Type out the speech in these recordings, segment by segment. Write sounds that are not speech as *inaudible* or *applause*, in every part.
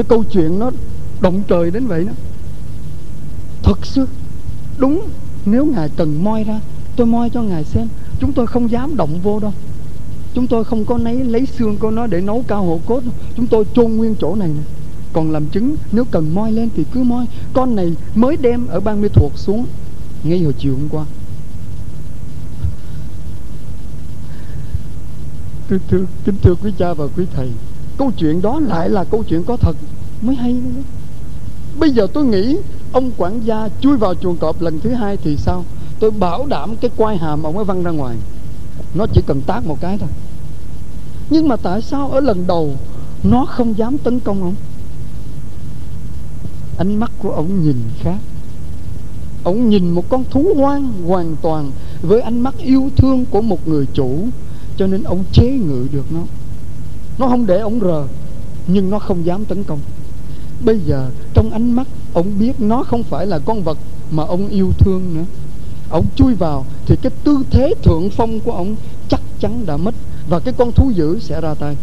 cái câu chuyện nó động trời đến vậy đó. Thật sự đúng nếu ngài cần moi ra tôi moi cho ngài xem. Chúng tôi không dám động vô đâu. Chúng tôi không có lấy lấy xương của nó để nấu cao hộ cốt chúng tôi chôn nguyên chỗ này nè. Còn làm chứng nếu cần moi lên thì cứ moi. Con này mới đem ở bang mê thuộc xuống. Ngay hồi chiều hôm qua. Thưa, thưa, kính thưa quý cha và quý thầy câu chuyện đó lại là câu chuyện có thật mới hay đó. bây giờ tôi nghĩ ông quản gia chui vào chuồng cọp lần thứ hai thì sao? Tôi bảo đảm cái quai hàm ông ấy văng ra ngoài. Nó chỉ cần tác một cái thôi. Nhưng mà tại sao ở lần đầu nó không dám tấn công ông? Ánh mắt của ông nhìn khác. Ông nhìn một con thú hoang hoàn toàn với ánh mắt yêu thương của một người chủ, cho nên ông chế ngự được nó. Nó không để ông rờ, nhưng nó không dám tấn công bây giờ trong ánh mắt, ông biết nó không phải là con vật mà ông yêu thương nữa. Ông chui vào thì cái tư thế thượng phong của ông chắc chắn đã mất và cái con thú dữ sẽ ra tay.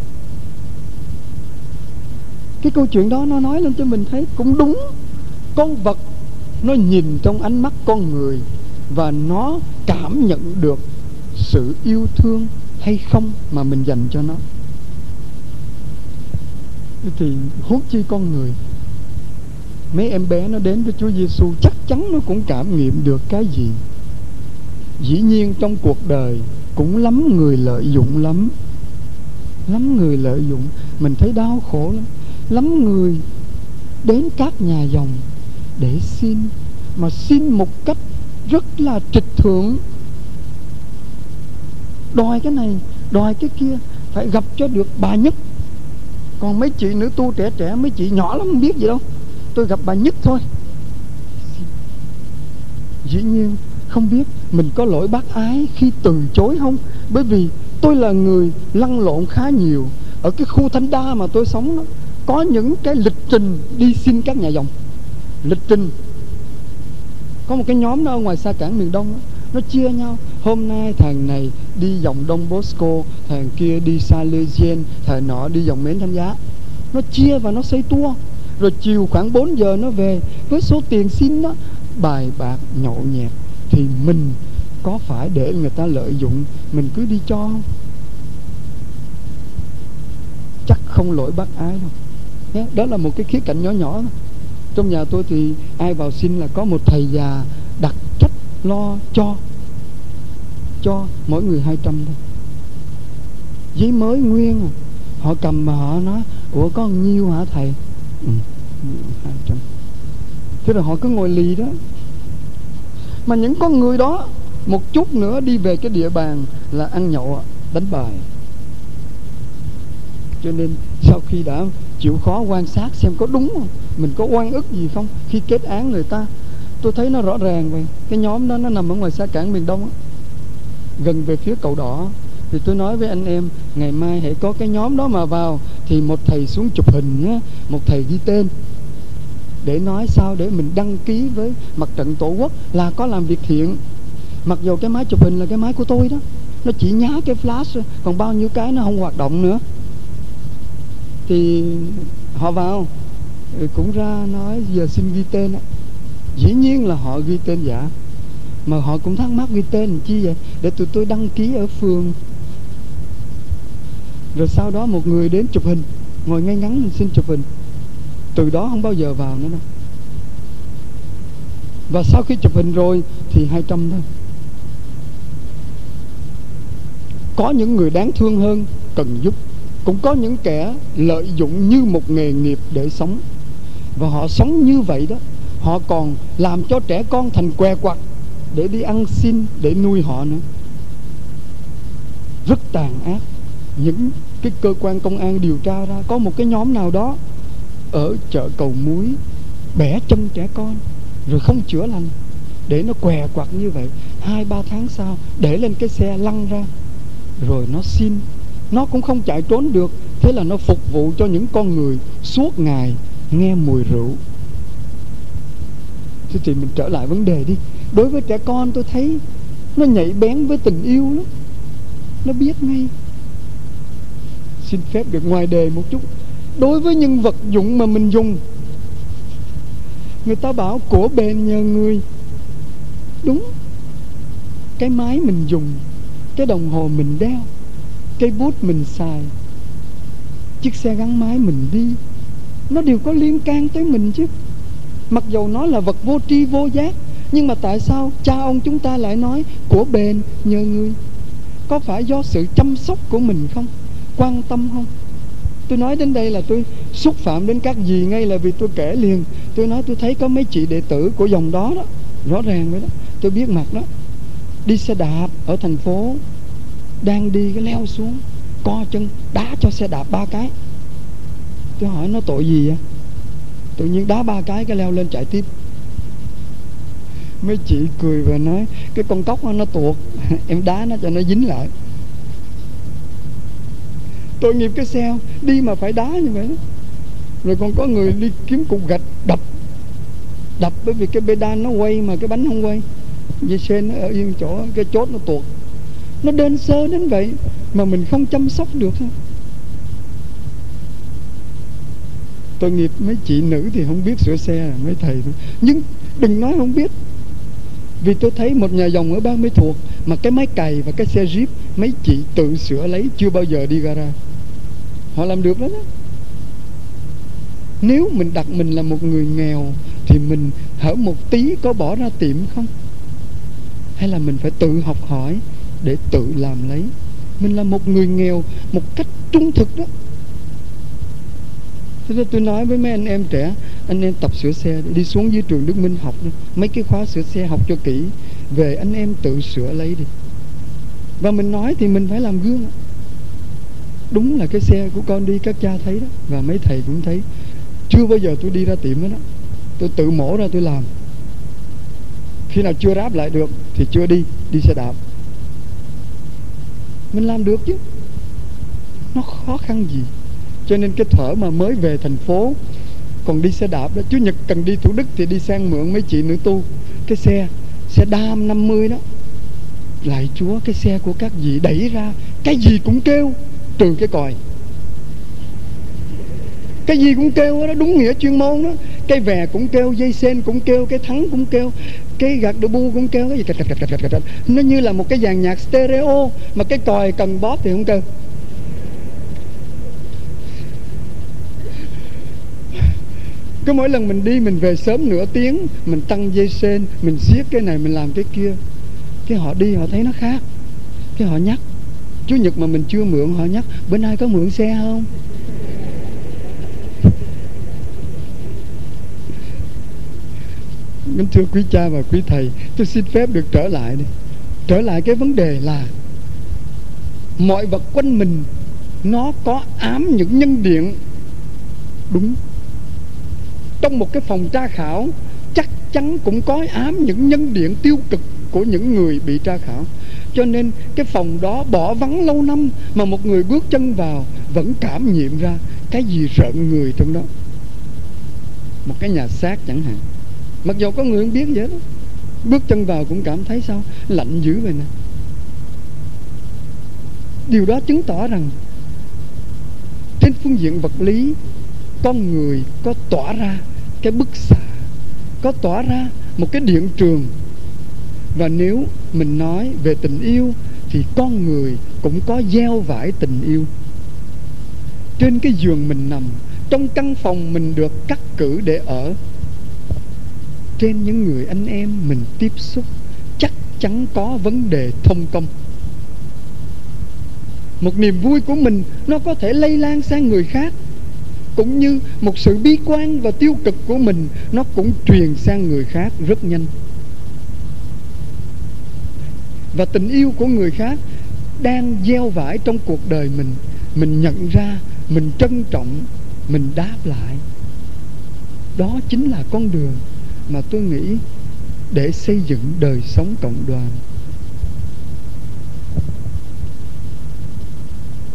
Cái câu chuyện đó nó nói lên cho mình thấy cũng đúng. Con vật nó nhìn trong ánh mắt con người và nó cảm nhận được sự yêu thương hay không mà mình dành cho nó. Thì huống chi con người mấy em bé nó đến với Chúa Giêsu chắc chắn nó cũng cảm nghiệm được cái gì. Dĩ nhiên trong cuộc đời cũng lắm người lợi dụng lắm. Lắm người lợi dụng. Mình thấy đau khổ lắm. Lắm người đến các nhà dòng để xin, mà xin một cách rất là trịch thượng. Đòi cái này, đòi cái kia, phải gặp cho được bà nhất. Còn mấy chị nữ tu trẻ trẻ, mấy chị nhỏ lắm không biết gì đâu tôi gặp bà nhất thôi. Dĩ nhiên không biết mình có lỗi bác ái khi từ chối không? Bởi vì tôi là người lăn lộn khá nhiều ở cái khu thanh đa mà tôi sống đó. Có những cái lịch trình đi xin các nhà dòng. Lịch trình. Có một cái nhóm đó ở ngoài xa cảng miền đông đó, nó chia nhau. Hôm nay thằng này đi dòng đông bosco thằng kia đi salesian thằng nọ đi dòng mến thanh giá. Nó chia và nó xây tour rồi chiều khoảng 4 giờ nó về, với số tiền xin nó bài bạc nhậu nhẹt, thì mình có phải để người ta lợi dụng, mình cứ đi cho không? Chắc không lỗi bác ái đâu. Đó là một cái khía cạnh nhỏ nhỏ trong nhà tôi thì ai vào xin là có một thầy già đặt trách lo cho cho mỗi người 200 thôi. Giấy mới nguyên à. họ cầm mà họ nói, ủa, có nhiêu hả thầy? Ừ, 200 thế rồi họ cứ ngồi lì đó. Mà những con người đó một chút nữa đi về cái địa bàn là ăn nhậu đánh bài. Cho nên sau khi đã chịu khó quan sát xem có đúng không mình có oan ức gì không khi kết án người ta tôi thấy nó rõ ràng vậy. Cái nhóm đó nó nằm ở ngoài xa cảng miền đông đó. gần về phía cầu đỏ thì tôi nói với anh em, ngày mai hãy có cái nhóm đó mà vào, thì một thầy xuống chụp hình nhé một thầy ghi tên, để nói sao để mình đăng ký với mặt trận tổ quốc là có làm việc thiện. Mặc dù cái máy chụp hình là cái máy của tôi đó, nó chỉ nhá cái flash còn bao nhiêu cái nó không hoạt động nữa. Thì họ vào cũng ra nói, giờ xin ghi tên dĩ nhiên là họ ghi tên giả, mà họ cũng thắc mắc ghi tên chi vậy? Để tụi tôi đăng ký ở phường rồi sau đó một người đến chụp hình. Ngồi ngay ngắn, mình xin chụp hình. Từ đó không bao giờ vào nữa đâu. Và sau khi chụp hình rồi thì 200 thôi. Có những người đáng thương hơn cần giúp. Cũng có những kẻ lợi dụng như một nghề nghiệp để sống. Và họ sống như vậy đó, họ còn làm cho trẻ con thành què quặt để đi ăn xin, để nuôi họ nữa. Rất tàn ác. Những cái cơ quan công an điều tra ra, có một cái nhóm nào đó ở chợ cầu muối, bẻ chân trẻ con, rồi không chữa lành, để nó què quặt như vậy. Hai, ba tháng sau, để lên cái xe lăn ra, rồi nó xin. Nó cũng không chạy trốn được, thế là nó phục vụ cho những con người suốt ngày nghe mùi rượu. Thế thì mình trở lại vấn đề đi. Đối với trẻ con, tôi thấy nó nhạy bén với tình yêu lắm. Nó biết ngay xin phép được ngoài đề một chút. Đối với những vật dụng mà mình dùng, người ta bảo của bền nhờ người. Đúng, cái máy mình dùng, cái đồng hồ mình đeo cây bút mình xài, chiếc xe gắn máy mình đi, nó đều có liên can tới mình chứ. Mặc dầu nó là vật vô tri vô giác, nhưng mà tại sao cha ông chúng ta lại nói của bền nhờ người? Có phải do sự chăm sóc của mình không? Quan tâm không? Tôi nói đến đây là tôi xúc phạm đến các gì ngay là vì tôi kể liền. Tôi nói tôi thấy có mấy chị đệ tử của dòng đó đó rõ ràng vậy đó. Tôi biết mặt đó đi xe đạp ở thành phố đang đi cái leo xuống co chân đá cho xe đạp ba cái. Tôi hỏi nó tội gì vậy? Tự nhiên đá ba cái cái leo lên chạy tiếp. Mấy chị cười và nói cái con cóc nó, nó tuột *laughs* em đá nó cho nó dính lại tội nghiệp cái xe đi mà phải đá như vậy đó. Rồi còn có người đi kiếm cục gạch đập. Đập bởi vì cái bê đan nó quay mà cái bánh không quay. Vì xe nó ở yên chỗ, cái chốt nó tuột. Nó đơn sơ đến vậy mà mình không chăm sóc được thôi. Tội nghiệp mấy chị nữ thì không biết sửa xe, mấy thầy thôi. Nhưng đừng nói không biết. Vì tôi thấy một nhà dòng ở 30 thuộc mà cái máy cày và cái xe jeep, mấy chị tự sửa lấy chưa bao giờ đi gara họ làm được đó, đó. Nếu mình đặt mình là một người nghèo thì mình hở một tí có bỏ ra tiệm không? Hay là mình phải tự học hỏi để tự làm lấy? Mình là một người nghèo một cách trung thực đó. Thế nên tôi nói với mấy anh em trẻ Anh em tập sửa xe đi xuống dưới trường Đức Minh học đi. Mấy cái khóa sửa xe học cho kỹ Về anh em tự sửa lấy đi. Và mình nói thì mình phải làm gương Đúng là cái xe của con đi các cha thấy đó. Và mấy thầy cũng thấy. Chưa bao giờ tôi đi ra tiệm đó, đó Tôi tự mổ ra tôi làm. Khi nào chưa ráp lại được Thì chưa đi, đi xe đạp. Mình làm được chứ. Nó khó khăn gì. Cho nên cái thở mà mới về thành phố còn đi xe đạp đó Chủ nhật cần đi Thủ Đức thì đi sang mượn mấy chị nữ tu. Cái xe xe đam 50 đó. Lại Chúa cái xe của các vị đẩy ra. Cái gì cũng kêu trừ cái còi. Cái gì cũng kêu đó, đúng nghĩa chuyên môn đó. Cái vè cũng kêu, dây sen cũng kêu, cái thắng cũng kêu, cái gạt đồ bu cũng kêu, cái gì nó như là một cái dàn nhạc stereo, mà cái còi cần bóp thì không kêu. Cứ mỗi lần mình đi, mình về sớm nửa tiếng, mình tăng dây sen, mình siết cái này, mình làm cái kia, cái họ đi họ thấy nó khác. Cái họ nhắc chủ nhật mà mình chưa mượn họ nhắc, bên ai có mượn xe không? Kính thưa quý cha và quý thầy, tôi xin phép được trở lại đi trở lại cái vấn đề là mọi vật quanh mình, nó có ám những nhân điện đúng. Trong một cái phòng tra khảo, chắc chắn cũng có ám những nhân điện tiêu cực của những người bị tra khảo cho nên cái phòng đó bỏ vắng lâu năm mà một người bước chân vào vẫn cảm nghiệm ra cái gì rợn người trong đó. Một cái nhà xác chẳng hạn. Mặc dù có người không biết vậy đó, bước chân vào cũng cảm thấy sao? Lạnh dữ vậy nè. Điều đó chứng tỏ rằng trên phương diện vật lý, con người có tỏa ra cái bức xạ, có tỏa ra một cái điện trường. Và nếu mình nói về tình yêu thì con người cũng có gieo vải tình yêu. Trên cái giường mình nằm, trong căn phòng mình được cắt cử để ở. Trên những người anh em mình tiếp xúc, chắc chắn có vấn đề thông công. Một niềm vui của mình, nó có thể lây lan sang người khác. Cũng như một sự bi quan và tiêu cực của mình, nó cũng truyền sang người khác rất nhanh và tình yêu của người khác đang gieo vải trong cuộc đời mình. Mình nhận ra, mình trân trọng, mình đáp lại. Đó chính là con đường mà tôi nghĩ để xây dựng đời sống cộng đoàn.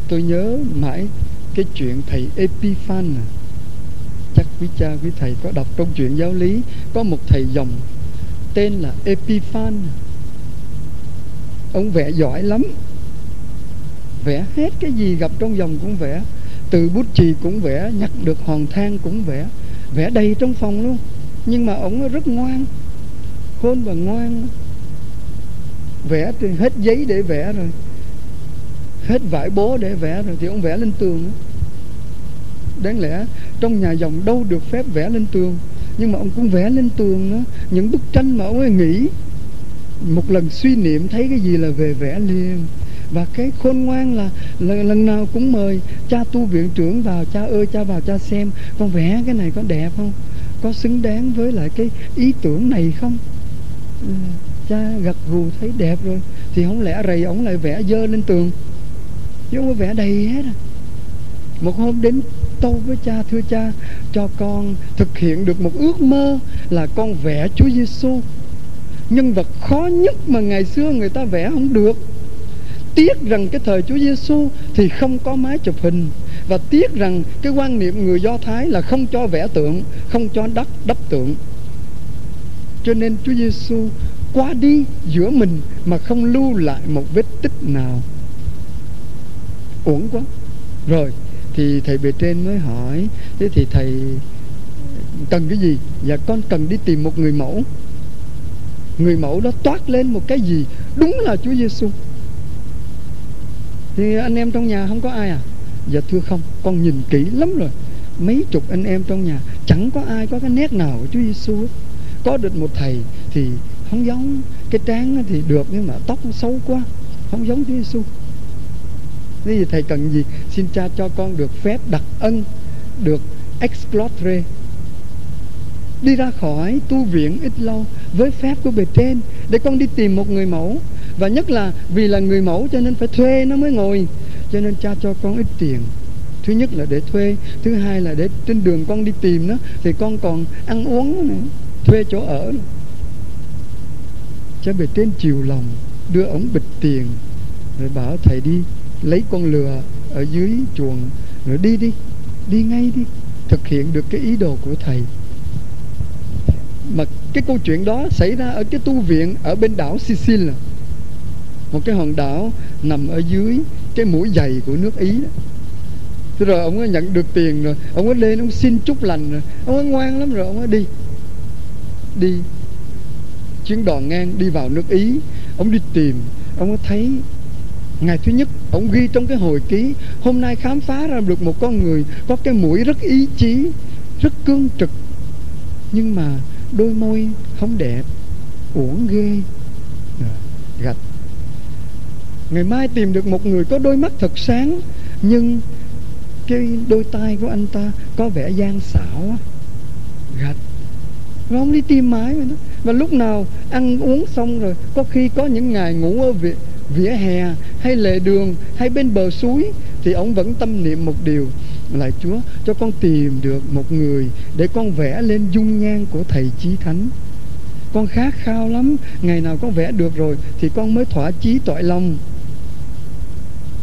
Tôi nhớ mãi cái chuyện thầy Epiphan à. chắc quý cha, quý thầy có đọc trong chuyện giáo lý. Có một thầy dòng tên là Epiphan ông vẽ giỏi lắm. Vẽ hết cái gì gặp trong dòng cũng vẽ. Từ bút chì cũng vẽ, nhặt được hòn than cũng vẽ. Vẽ đầy trong phòng luôn. Nhưng mà ông rất ngoan. Khôn và ngoan. Vẽ hết giấy để vẽ rồi. Hết vải bố để vẽ rồi thì ông vẽ lên tường. Đáng lẽ trong nhà dòng đâu được phép vẽ lên tường. Nhưng mà ông cũng vẽ lên tường nữa. Những bức tranh mà ông ấy nghĩ một lần suy niệm thấy cái gì là về vẽ liền. Và cái khôn ngoan là, là lần nào cũng mời cha tu viện trưởng vào cha ơi cha vào cha xem con vẽ cái này có đẹp không? Có xứng đáng với lại cái ý tưởng này không? Ừ, cha gật gù thấy đẹp rồi thì không lẽ rầy ổng lại vẽ dơ lên tường? Chứ không có vẽ đầy hết à? Một hôm đến tâu với cha thưa cha cho con thực hiện được một ước mơ là con vẽ Chúa Giêsu nhân vật khó nhất mà ngày xưa người ta vẽ không được tiếc rằng cái thời Chúa Giêsu thì không có máy chụp hình và tiếc rằng cái quan niệm người Do Thái là không cho vẽ tượng, không cho đắp đắp tượng. Cho nên Chúa Giêsu qua đi giữa mình mà không lưu lại một vết tích nào. Uổng quá. Rồi thì thầy bề trên mới hỏi thế thì thầy cần cái gì? Dạ con cần đi tìm một người mẫu. Người mẫu đó toát lên một cái gì? Đúng là Chúa Giêsu thì anh em trong nhà không có ai à? Dạ thưa không, con nhìn kỹ lắm rồi. Mấy chục anh em trong nhà, chẳng có ai có cái nét nào của Chúa Giêsu có được một thầy thì không giống, cái trán thì được nhưng mà tóc xấu quá, không giống Chúa Giêsu thế thì thầy cần gì? Xin cha cho con được phép đặc ân, được explore đi ra khỏi tu viện ít lâu với phép của bề trên để con đi tìm một người mẫu. Và nhất là vì là người mẫu cho nên phải thuê nó mới ngồi. Cho nên cha cho con ít tiền. Thứ nhất là để thuê thứ hai là để trên đường con đi tìm nó thì con còn ăn uống nữa, thuê chỗ ở nữa. cha bề trên chiều lòng đưa ổng bịch tiền rồi bảo thầy đi lấy con lừa ở dưới chuồng rồi đi đi đi ngay đi thực hiện được cái ý đồ của thầy. Mà cái câu chuyện đó xảy ra ở cái tu viện ở bên đảo Sicily một cái hòn đảo nằm ở dưới cái mũi dày của nước Ý đó. Thế rồi ông ấy nhận được tiền rồi. Ông ấy lên, ông xin chúc lành rồi. Ông ấy ngoan lắm rồi, ông ấy đi. Đi. Chuyến đò ngang đi vào nước Ý. Ông đi tìm. Ông ấy thấy Ngày thứ nhất, Ông ghi trong cái hồi ký, Hôm nay khám phá ra được một con người Có cái mũi rất ý chí, Rất cương trực. Nhưng mà đôi môi không đẹp Uổng ghê. Gạch Ngày mai tìm được một người có đôi mắt thật sáng Nhưng cái đôi tay của anh ta có vẻ gian xảo Gạch Rồi ông đi tìm mãi mà đó Và lúc nào ăn uống xong rồi Có khi có những ngày ngủ ở vỉa, vỉa hè Hay lề đường Hay bên bờ suối Thì ông vẫn tâm niệm một điều. Lại Chúa, cho con tìm được một người Để con vẽ lên dung nhan của Thầy Chí Thánh. Con khát khao lắm, Ngày nào con vẽ được rồi Thì con mới thỏa chí tội lòng.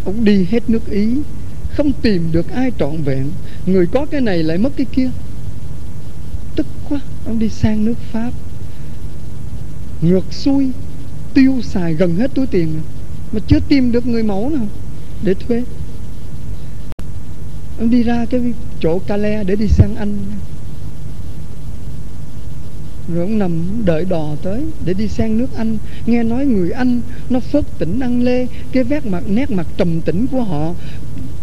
Ông đi hết nước ý, không tìm được ai trọn vẹn. Người có cái này lại mất cái kia. Tức quá, ông đi sang nước pháp. Ngược xuôi, tiêu xài gần hết túi tiền mà chưa tìm được người mẫu nào để thuê ông đi ra cái chỗ Calais để đi sang Anh. Rồi ông nằm đợi đò tới để đi sang nước Anh. Nghe nói người Anh nó phớt tỉnh ăn lê, cái vét mặt, nét mặt trầm tĩnh của họ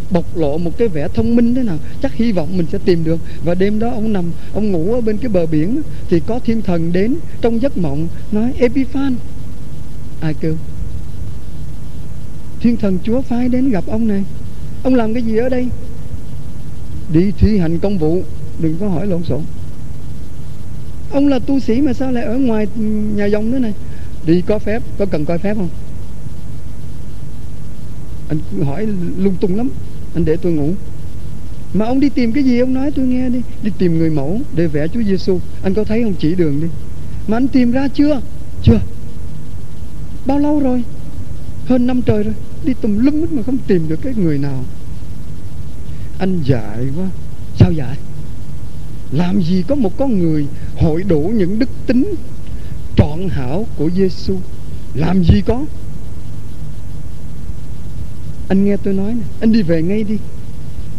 bộc lộ một cái vẻ thông minh thế nào. Chắc hy vọng mình sẽ tìm được. Và đêm đó ông nằm, ông ngủ ở bên cái bờ biển thì có thiên thần đến trong giấc mộng, nói Epiphan ai kêu? Thiên thần chúa phái đến gặp ông này. Ông làm cái gì ở đây? Đi thi hành công vụ, đừng có hỏi lộn xộn. Ông là tu sĩ mà sao lại ở ngoài nhà dòng nữa này? Đi có phép, Có cần coi phép không? Anh hỏi lung tung lắm, Anh để tôi ngủ. Mà ông đi tìm cái gì? Ông nói tôi nghe đi. Đi tìm người mẫu để vẽ Chúa Giêsu Anh có thấy ông chỉ đường đi. Mà anh tìm ra chưa? Chưa. Bao lâu rồi? Hơn năm trời rồi. Đi tùm lum mà không tìm được cái người nào. Anh dại quá. Sao dại? Làm gì có một con người hội đủ những đức tính trọn hảo của Giêsu làm gì có? Anh nghe tôi nói này, anh đi về ngay đi.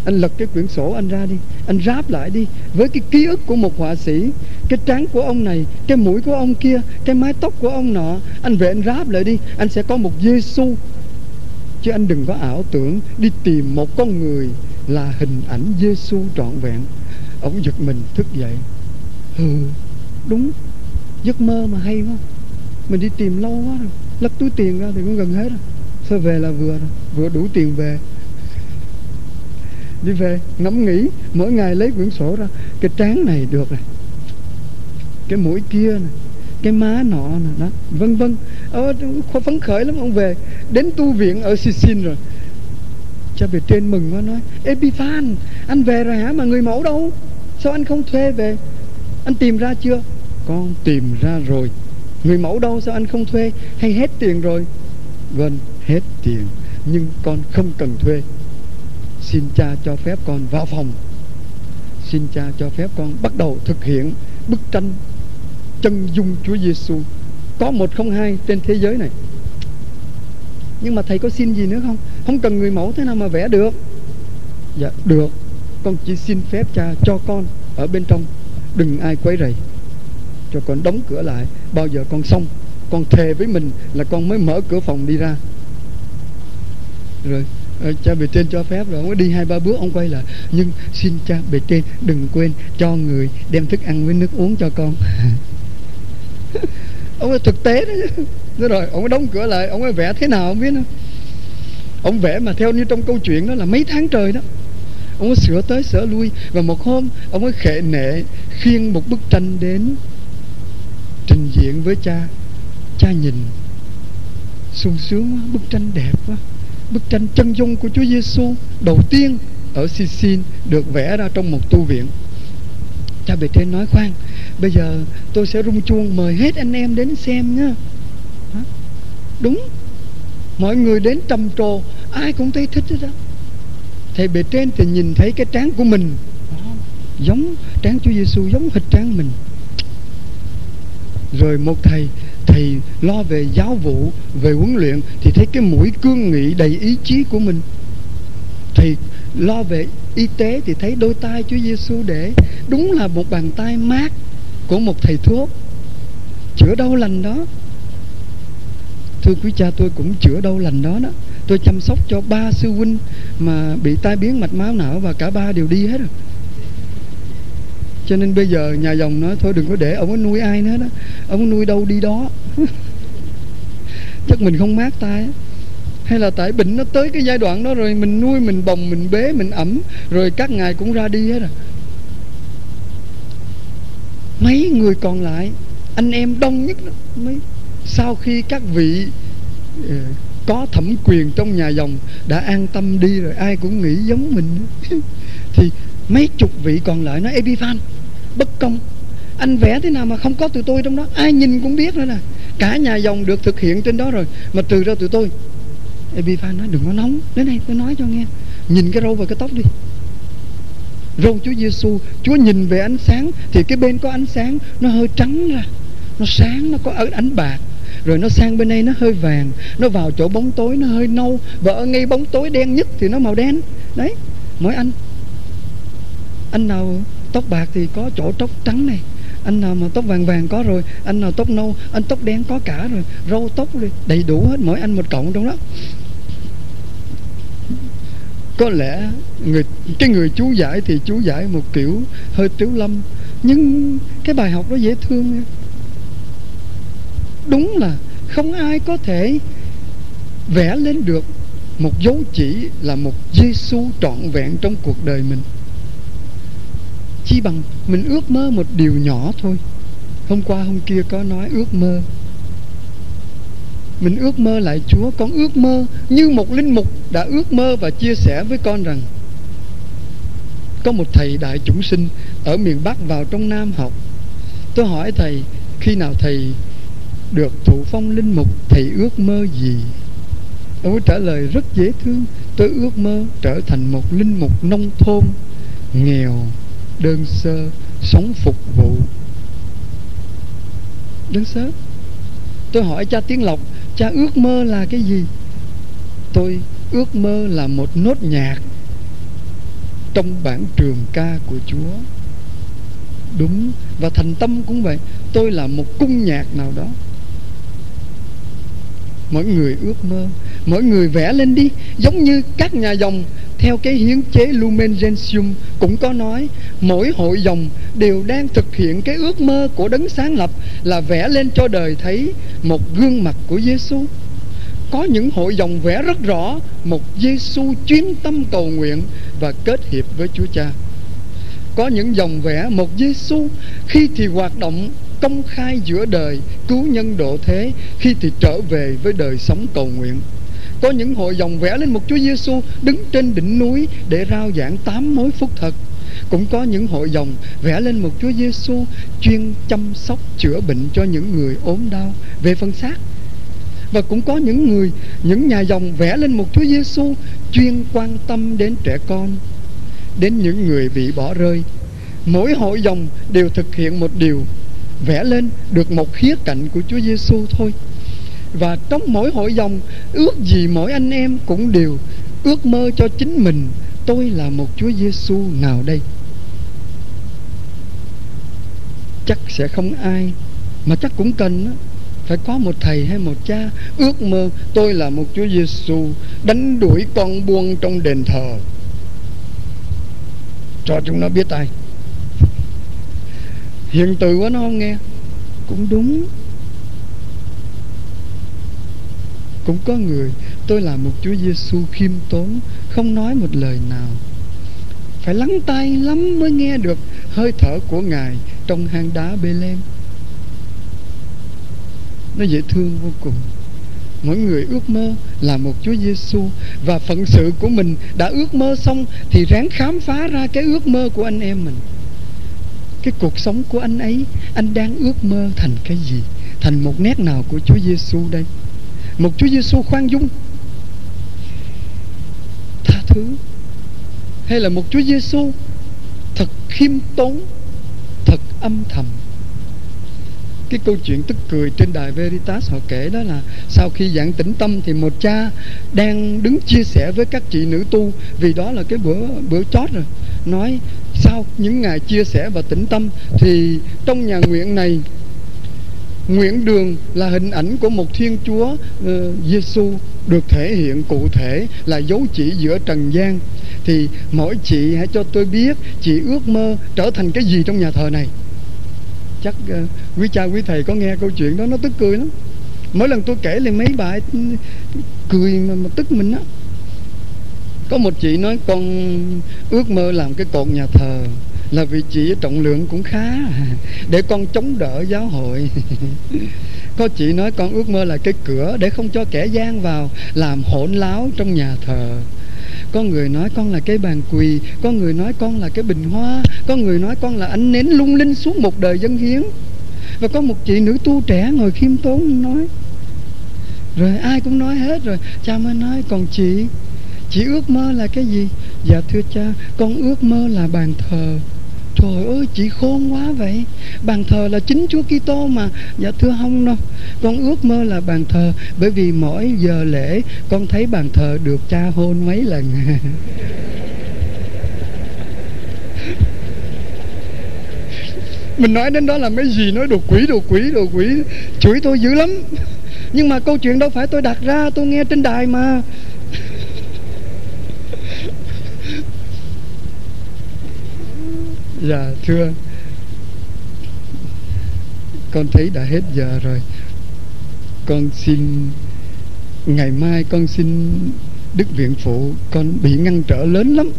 Anh lật cái quyển sổ anh ra đi. Anh ráp lại đi với cái ký ức của một họa sĩ. Cái trán của ông này cái mũi của ông kia cái mái tóc của ông nọ. Anh về anh ráp lại đi. Anh sẽ có một Giêsu chứ anh đừng có ảo tưởng đi tìm một con người là hình ảnh Giêsu trọn vẹn. Ông giật mình thức dậy. Ừ đúng. Giấc mơ mà hay quá. Mình đi tìm lâu quá rồi. Lắp túi tiền ra thì cũng gần hết rồi. Thôi về là vừa rồi. Vừa đủ tiền về. Đi về ngẫm nghĩ mỗi ngày lấy quyển sổ ra. Cái trán này được này cái mũi kia này cái má nọ nè. Đó vân vân. Ờ, phấn khởi lắm ông về. Đến tu viện ở Sicin rồi cha về trên mừng quá nói Epiphan anh về rồi hả mà người mẫu đâu? Sao anh không thuê về? Anh tìm ra chưa? Con tìm ra rồi. Người mẫu đâu? Sao anh không thuê? Hay hết tiền rồi? Vâng hết tiền, nhưng con không cần thuê. Xin cha cho phép con vào phòng. Xin cha cho phép con bắt đầu thực hiện bức tranh chân dung Chúa Giêsu có một không hai trên thế giới này. Nhưng mà thầy có xin gì nữa không? Không cần người mẫu thế nào mà vẽ được. Dạ được. Con chỉ xin phép cha cho con ở bên trong. Đừng ai quấy rầy. Cho con đóng cửa lại. Bao giờ con xong, con thề với mình là con mới mở cửa phòng đi ra. Rồi ờ, cha bề trên cho phép rồi. Ông đi hai ba bước, ông quay lại. Nhưng xin cha bề trên đừng quên cho người đem thức ăn với nước uống cho con. *laughs* Ông ấy thực tế đó rồi, ông ấy đóng cửa lại. Ông ấy vẽ thế nào không biết nữa ông vẽ mà theo như trong câu chuyện đó là mấy tháng trời đó. Ông ấy sửa tới, sửa lui. Và một hôm, ông ấy khệ nệ khiêng một bức tranh đến trình diện với cha. Cha nhìn, sung sướng quá, bức tranh đẹp quá. Bức tranh chân dung của Chúa Giêsu đầu tiên ở Sicin được vẽ ra trong một tu viện. Cha bề trên nói, khoan, bây giờ tôi sẽ rung chuông mời hết anh em đến xem nhá. Đúng mọi người đến trầm trồ, ai cũng thấy thích hết đó thầy bề trên thì nhìn thấy cái trán của mình. Giống trán Chúa Giêsu giống hệt trán mình. Rồi một thầy thầy lo về giáo vụ, về huấn luyện, thì thấy cái mũi cương nghị đầy ý chí của mình. Thầy lo về y tế thì thấy đôi tay Chúa Giêsu để đúng là một bàn tay mát của một thầy thuốc. Chữa đau lành đó thưa quý cha tôi cũng chữa đau lành đó đó. Tôi chăm sóc cho ba sư huynh mà bị tai biến mạch máu não và cả ba đều đi hết rồi. Cho nên bây giờ nhà dòng nói thôi đừng có để ông ấy nuôi ai nữa đó. Ông ấy nuôi đâu đi đó. *laughs* Chắc mình không mát tay. Hay là tại bệnh nó tới cái giai đoạn đó rồi mình nuôi mình bồng mình bế mình ẩm rồi các ngài cũng ra đi hết rồi. Mấy người còn lại anh em đông nhất đó, mấy sau khi các vị ờ, có thẩm quyền trong nhà dòng đã an tâm đi rồi, ai cũng nghĩ giống mình. *laughs* Thì mấy chục vị còn lại nói Epiphan bất công. Anh vẽ thế nào mà không có tụi tôi trong đó? Ai nhìn cũng biết nữa nè. Cả nhà dòng được thực hiện trên đó rồi, mà trừ ra tụi tôi. Epiphan nói, đừng có nóng. Đến đây tôi nói cho nghe. Nhìn cái râu và cái tóc đi. Râu Chúa Giêsu Chúa nhìn về ánh sáng, thì cái bên có ánh sáng, nó hơi trắng ra. Nó sáng, nó có ánh bạc rồi nó sang bên đây nó hơi vàng, nó vào chỗ bóng tối, nó hơi nâu, và ở ngay bóng tối đen nhất thì nó màu đen. Đấy, mỗi anh. Anh nào tóc bạc thì có chỗ tóc trắng này. Anh nào mà tóc vàng vàng có rồi, anh nào tóc nâu, anh tóc đen có cả rồi. Râu tóc rồi, đầy đủ hết, mỗi anh một cộng trong đó. Có lẽ người, cái người chú giải thì chú giải một kiểu hơi tiếu lâm, nhưng cái bài học đó dễ thương đúng là không ai có thể vẽ lên được một dấu chỉ là một Giêsu trọn vẹn trong cuộc đời mình. Chi bằng mình ước mơ một điều nhỏ thôi. Hôm qua, hôm kia có nói ước mơ. Mình ước mơ lại Chúa, Con ước mơ như một linh mục đã ước mơ và chia sẻ với con rằng, Có một thầy đại chúng sinh ở miền Bắc vào trong Nam học. Tôi hỏi thầy, khi nào thầy được thụ phong linh mục Thầy ước mơ gì? Ông ấy trả lời rất dễ thương Tôi ước mơ trở thành một linh mục nông thôn Nghèo, đơn sơ, sống phục vụ. Đơn sơ Tôi hỏi cha Tiến Lộc Cha ước mơ là cái gì? Tôi ước mơ là một nốt nhạc trong bản trường ca của Chúa. Đúng và thành tâm cũng vậy tôi là một cung nhạc nào đó mỗi người ước mơ, mỗi người vẽ lên đi giống như các nhà dòng, theo cái hiến chế Lumen Gentium cũng có nói, mỗi hội dòng đều đang thực hiện cái ước mơ của đấng sáng lập là vẽ lên cho đời thấy một gương mặt của Giêsu. Có những hội dòng vẽ rất rõ một Giêsu chuyên tâm cầu nguyện và kết hiệp với Chúa Cha. Có những dòng vẽ một Giêsu khi thì hoạt động công khai giữa đời, cứu nhân độ thế, khi thì trở về với đời sống cầu nguyện. Có những hội dòng vẽ lên một Chúa Giêsu đứng trên đỉnh núi để rao giảng tám mối phúc thật. Cũng có những hội dòng vẽ lên một Chúa Giêsu chuyên chăm sóc, chữa bệnh cho những người ốm đau. Về phần xác, và cũng có những người, những nhà dòng vẽ lên một Chúa Giêsu chuyên quan tâm đến trẻ con, đến những người bị bỏ rơi. Mỗi hội dòng đều thực hiện một điều vẽ lên được một khía cạnh của Chúa Giêsu thôi. Và trong mỗi hội dòng, ước gì mỗi anh em cũng đều ước mơ cho chính mình, tôi là một Chúa Giêsu nào đây? Chắc sẽ không ai, mà chắc cũng cần phải có một thầy hay một cha ước mơ tôi là một Chúa Giêsu đánh đuổi con buông trong đền thờ. Cho chúng nó biết ai hiện từ quá nó không nghe. Cũng đúng. Cũng có người tôi là một Chúa Giêsu khiêm tốn không nói một lời nào. Phải lắng tai lắm mới nghe được hơi thở của ngài trong hang đá Bê-lem. Nó dễ thương vô cùng. Mỗi người ước mơ là một Chúa Giêsu và phận sự của mình đã ước mơ xong thì ráng khám phá ra cái ước mơ của anh em mình cái cuộc sống của anh ấy, anh đang ước mơ thành cái gì? Thành một nét nào của Chúa Giêsu đây? Một Chúa Giêsu khoan dung, tha thứ, hay là một Chúa Giêsu thật khiêm tốn, thật âm thầm? Cái câu chuyện tức cười trên đài Veritas họ kể đó là sau khi giảng tĩnh tâm thì một cha đang đứng chia sẻ với các chị nữ tu, vì đó là cái bữa bữa chót rồi, nói sau những ngày chia sẻ và tĩnh tâm thì trong nhà nguyện này nguyện đường là hình ảnh của một thiên chúa ờ, uh, giêsu được thể hiện cụ thể là dấu chỉ giữa trần gian. Thì mỗi chị hãy cho tôi biết chị ước mơ trở thành cái gì trong nhà thờ này. Chắc uh, quý cha quý thầy có nghe câu chuyện đó nó tức cười lắm. Mỗi lần tôi kể lên mấy bài ừ, cười mà, mà tức mình á có một chị nói, con ước mơ làm cái cột nhà thờ, là vì chị trọng lượng cũng khá, để con chống đỡ giáo hội. *laughs* Có chị nói, con ước mơ là cái cửa để không cho kẻ gian vào, làm hỗn láo trong nhà thờ. Có người nói, con là cái bàn quỳ. Có người nói, con là cái bình hoa. Có người nói, con là ánh nến lung linh suốt một đời dân hiến. Và có một chị nữ tu trẻ ngồi khiêm tốn nói, rồi ai cũng nói hết rồi. Cha mới nói, còn chị? Chị ước mơ là cái gì? Dạ thưa cha, con ước mơ là bàn thờ. Trời ơi chị khôn quá vậy. Bàn thờ là chính Chúa Kitô mà. Dạ thưa không đâu. Con ước mơ là bàn thờ, Bởi vì mỗi giờ lễ, Con thấy bàn thờ được cha hôn mấy lần. *laughs* Mình nói đến đó là mấy gì Nói đồ quỷ đồ quỷ đồ quỷ. Chửi tôi dữ lắm. Nhưng mà câu chuyện đâu phải tôi đặt ra, Tôi nghe trên đài mà. Dạ thưa. Con thấy đã hết giờ rồi. Con xin, Ngày mai con xin Đức viện phụ Con bị ngăn trở lớn lắm.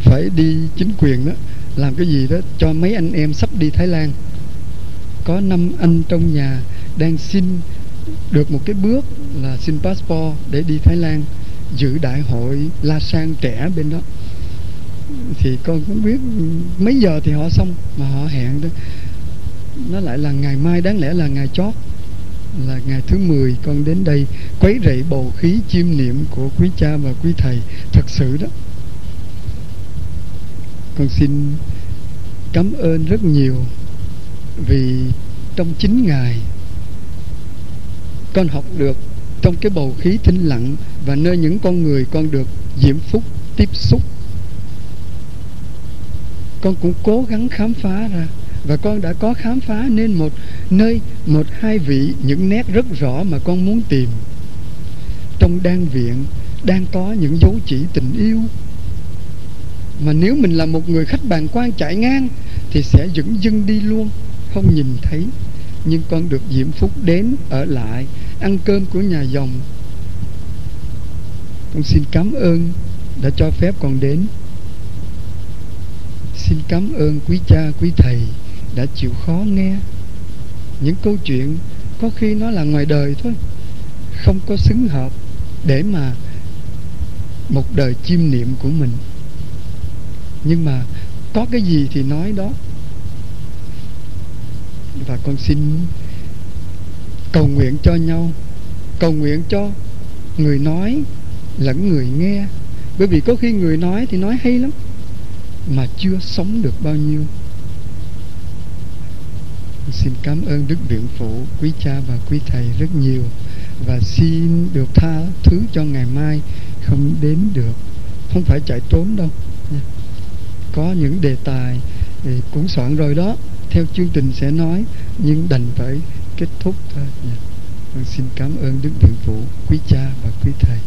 Phải đi chính quyền đó, Làm cái gì đó cho mấy anh em sắp đi Thái Lan. Có năm anh trong nhà Đang xin được một cái bước Là xin passport để đi Thái Lan Dự đại hội La Sang trẻ bên đó thì con cũng biết mấy giờ thì họ xong mà họ hẹn đó. Nó lại là ngày mai, đáng lẽ là ngày chót, là ngày thứ 10 con đến đây quấy rầy bầu khí chiêm niệm của quý cha và quý thầy. Thật sự đó, con xin cảm ơn rất nhiều vì trong chín ngày con học được trong cái bầu khí thinh lặng và nơi những con người con được diễm phúc, tiếp xúc con cũng cố gắng khám phá ra. Và con đã có khám phá nên một nơi, một hai vị, những nét rất rõ mà con muốn tìm. Trong đan viện, đang có những dấu chỉ tình yêu. Mà nếu mình là một người khách bàn quan chạy ngang, thì sẽ dững dưng đi luôn, không nhìn thấy. Nhưng con được diễm phúc đến ở lại, ăn cơm của nhà dòng. Con xin cảm ơn đã cho phép con đến xin cảm ơn quý cha, quý thầy đã chịu khó nghe những câu chuyện có khi nó là ngoài đời thôi, không có xứng hợp để mà một đời chiêm niệm của mình. Nhưng mà có cái gì thì nói đó. Và con xin cầu nguyện cho nhau, cầu nguyện cho người nói lẫn người nghe. Bởi vì có khi người nói thì nói hay lắm mà chưa sống được bao nhiêu. Xin cảm ơn đức viện phụ, quý cha và quý thầy rất nhiều và xin được tha thứ cho ngày mai không đến được. Không phải chạy trốn đâu. Có những đề tài thì cũng soạn rồi đó. Theo chương trình sẽ nói, nhưng đành phải kết thúc thôi. Dạ. Vâng, xin cảm ơn đức viện phụ, quý cha và quý thầy.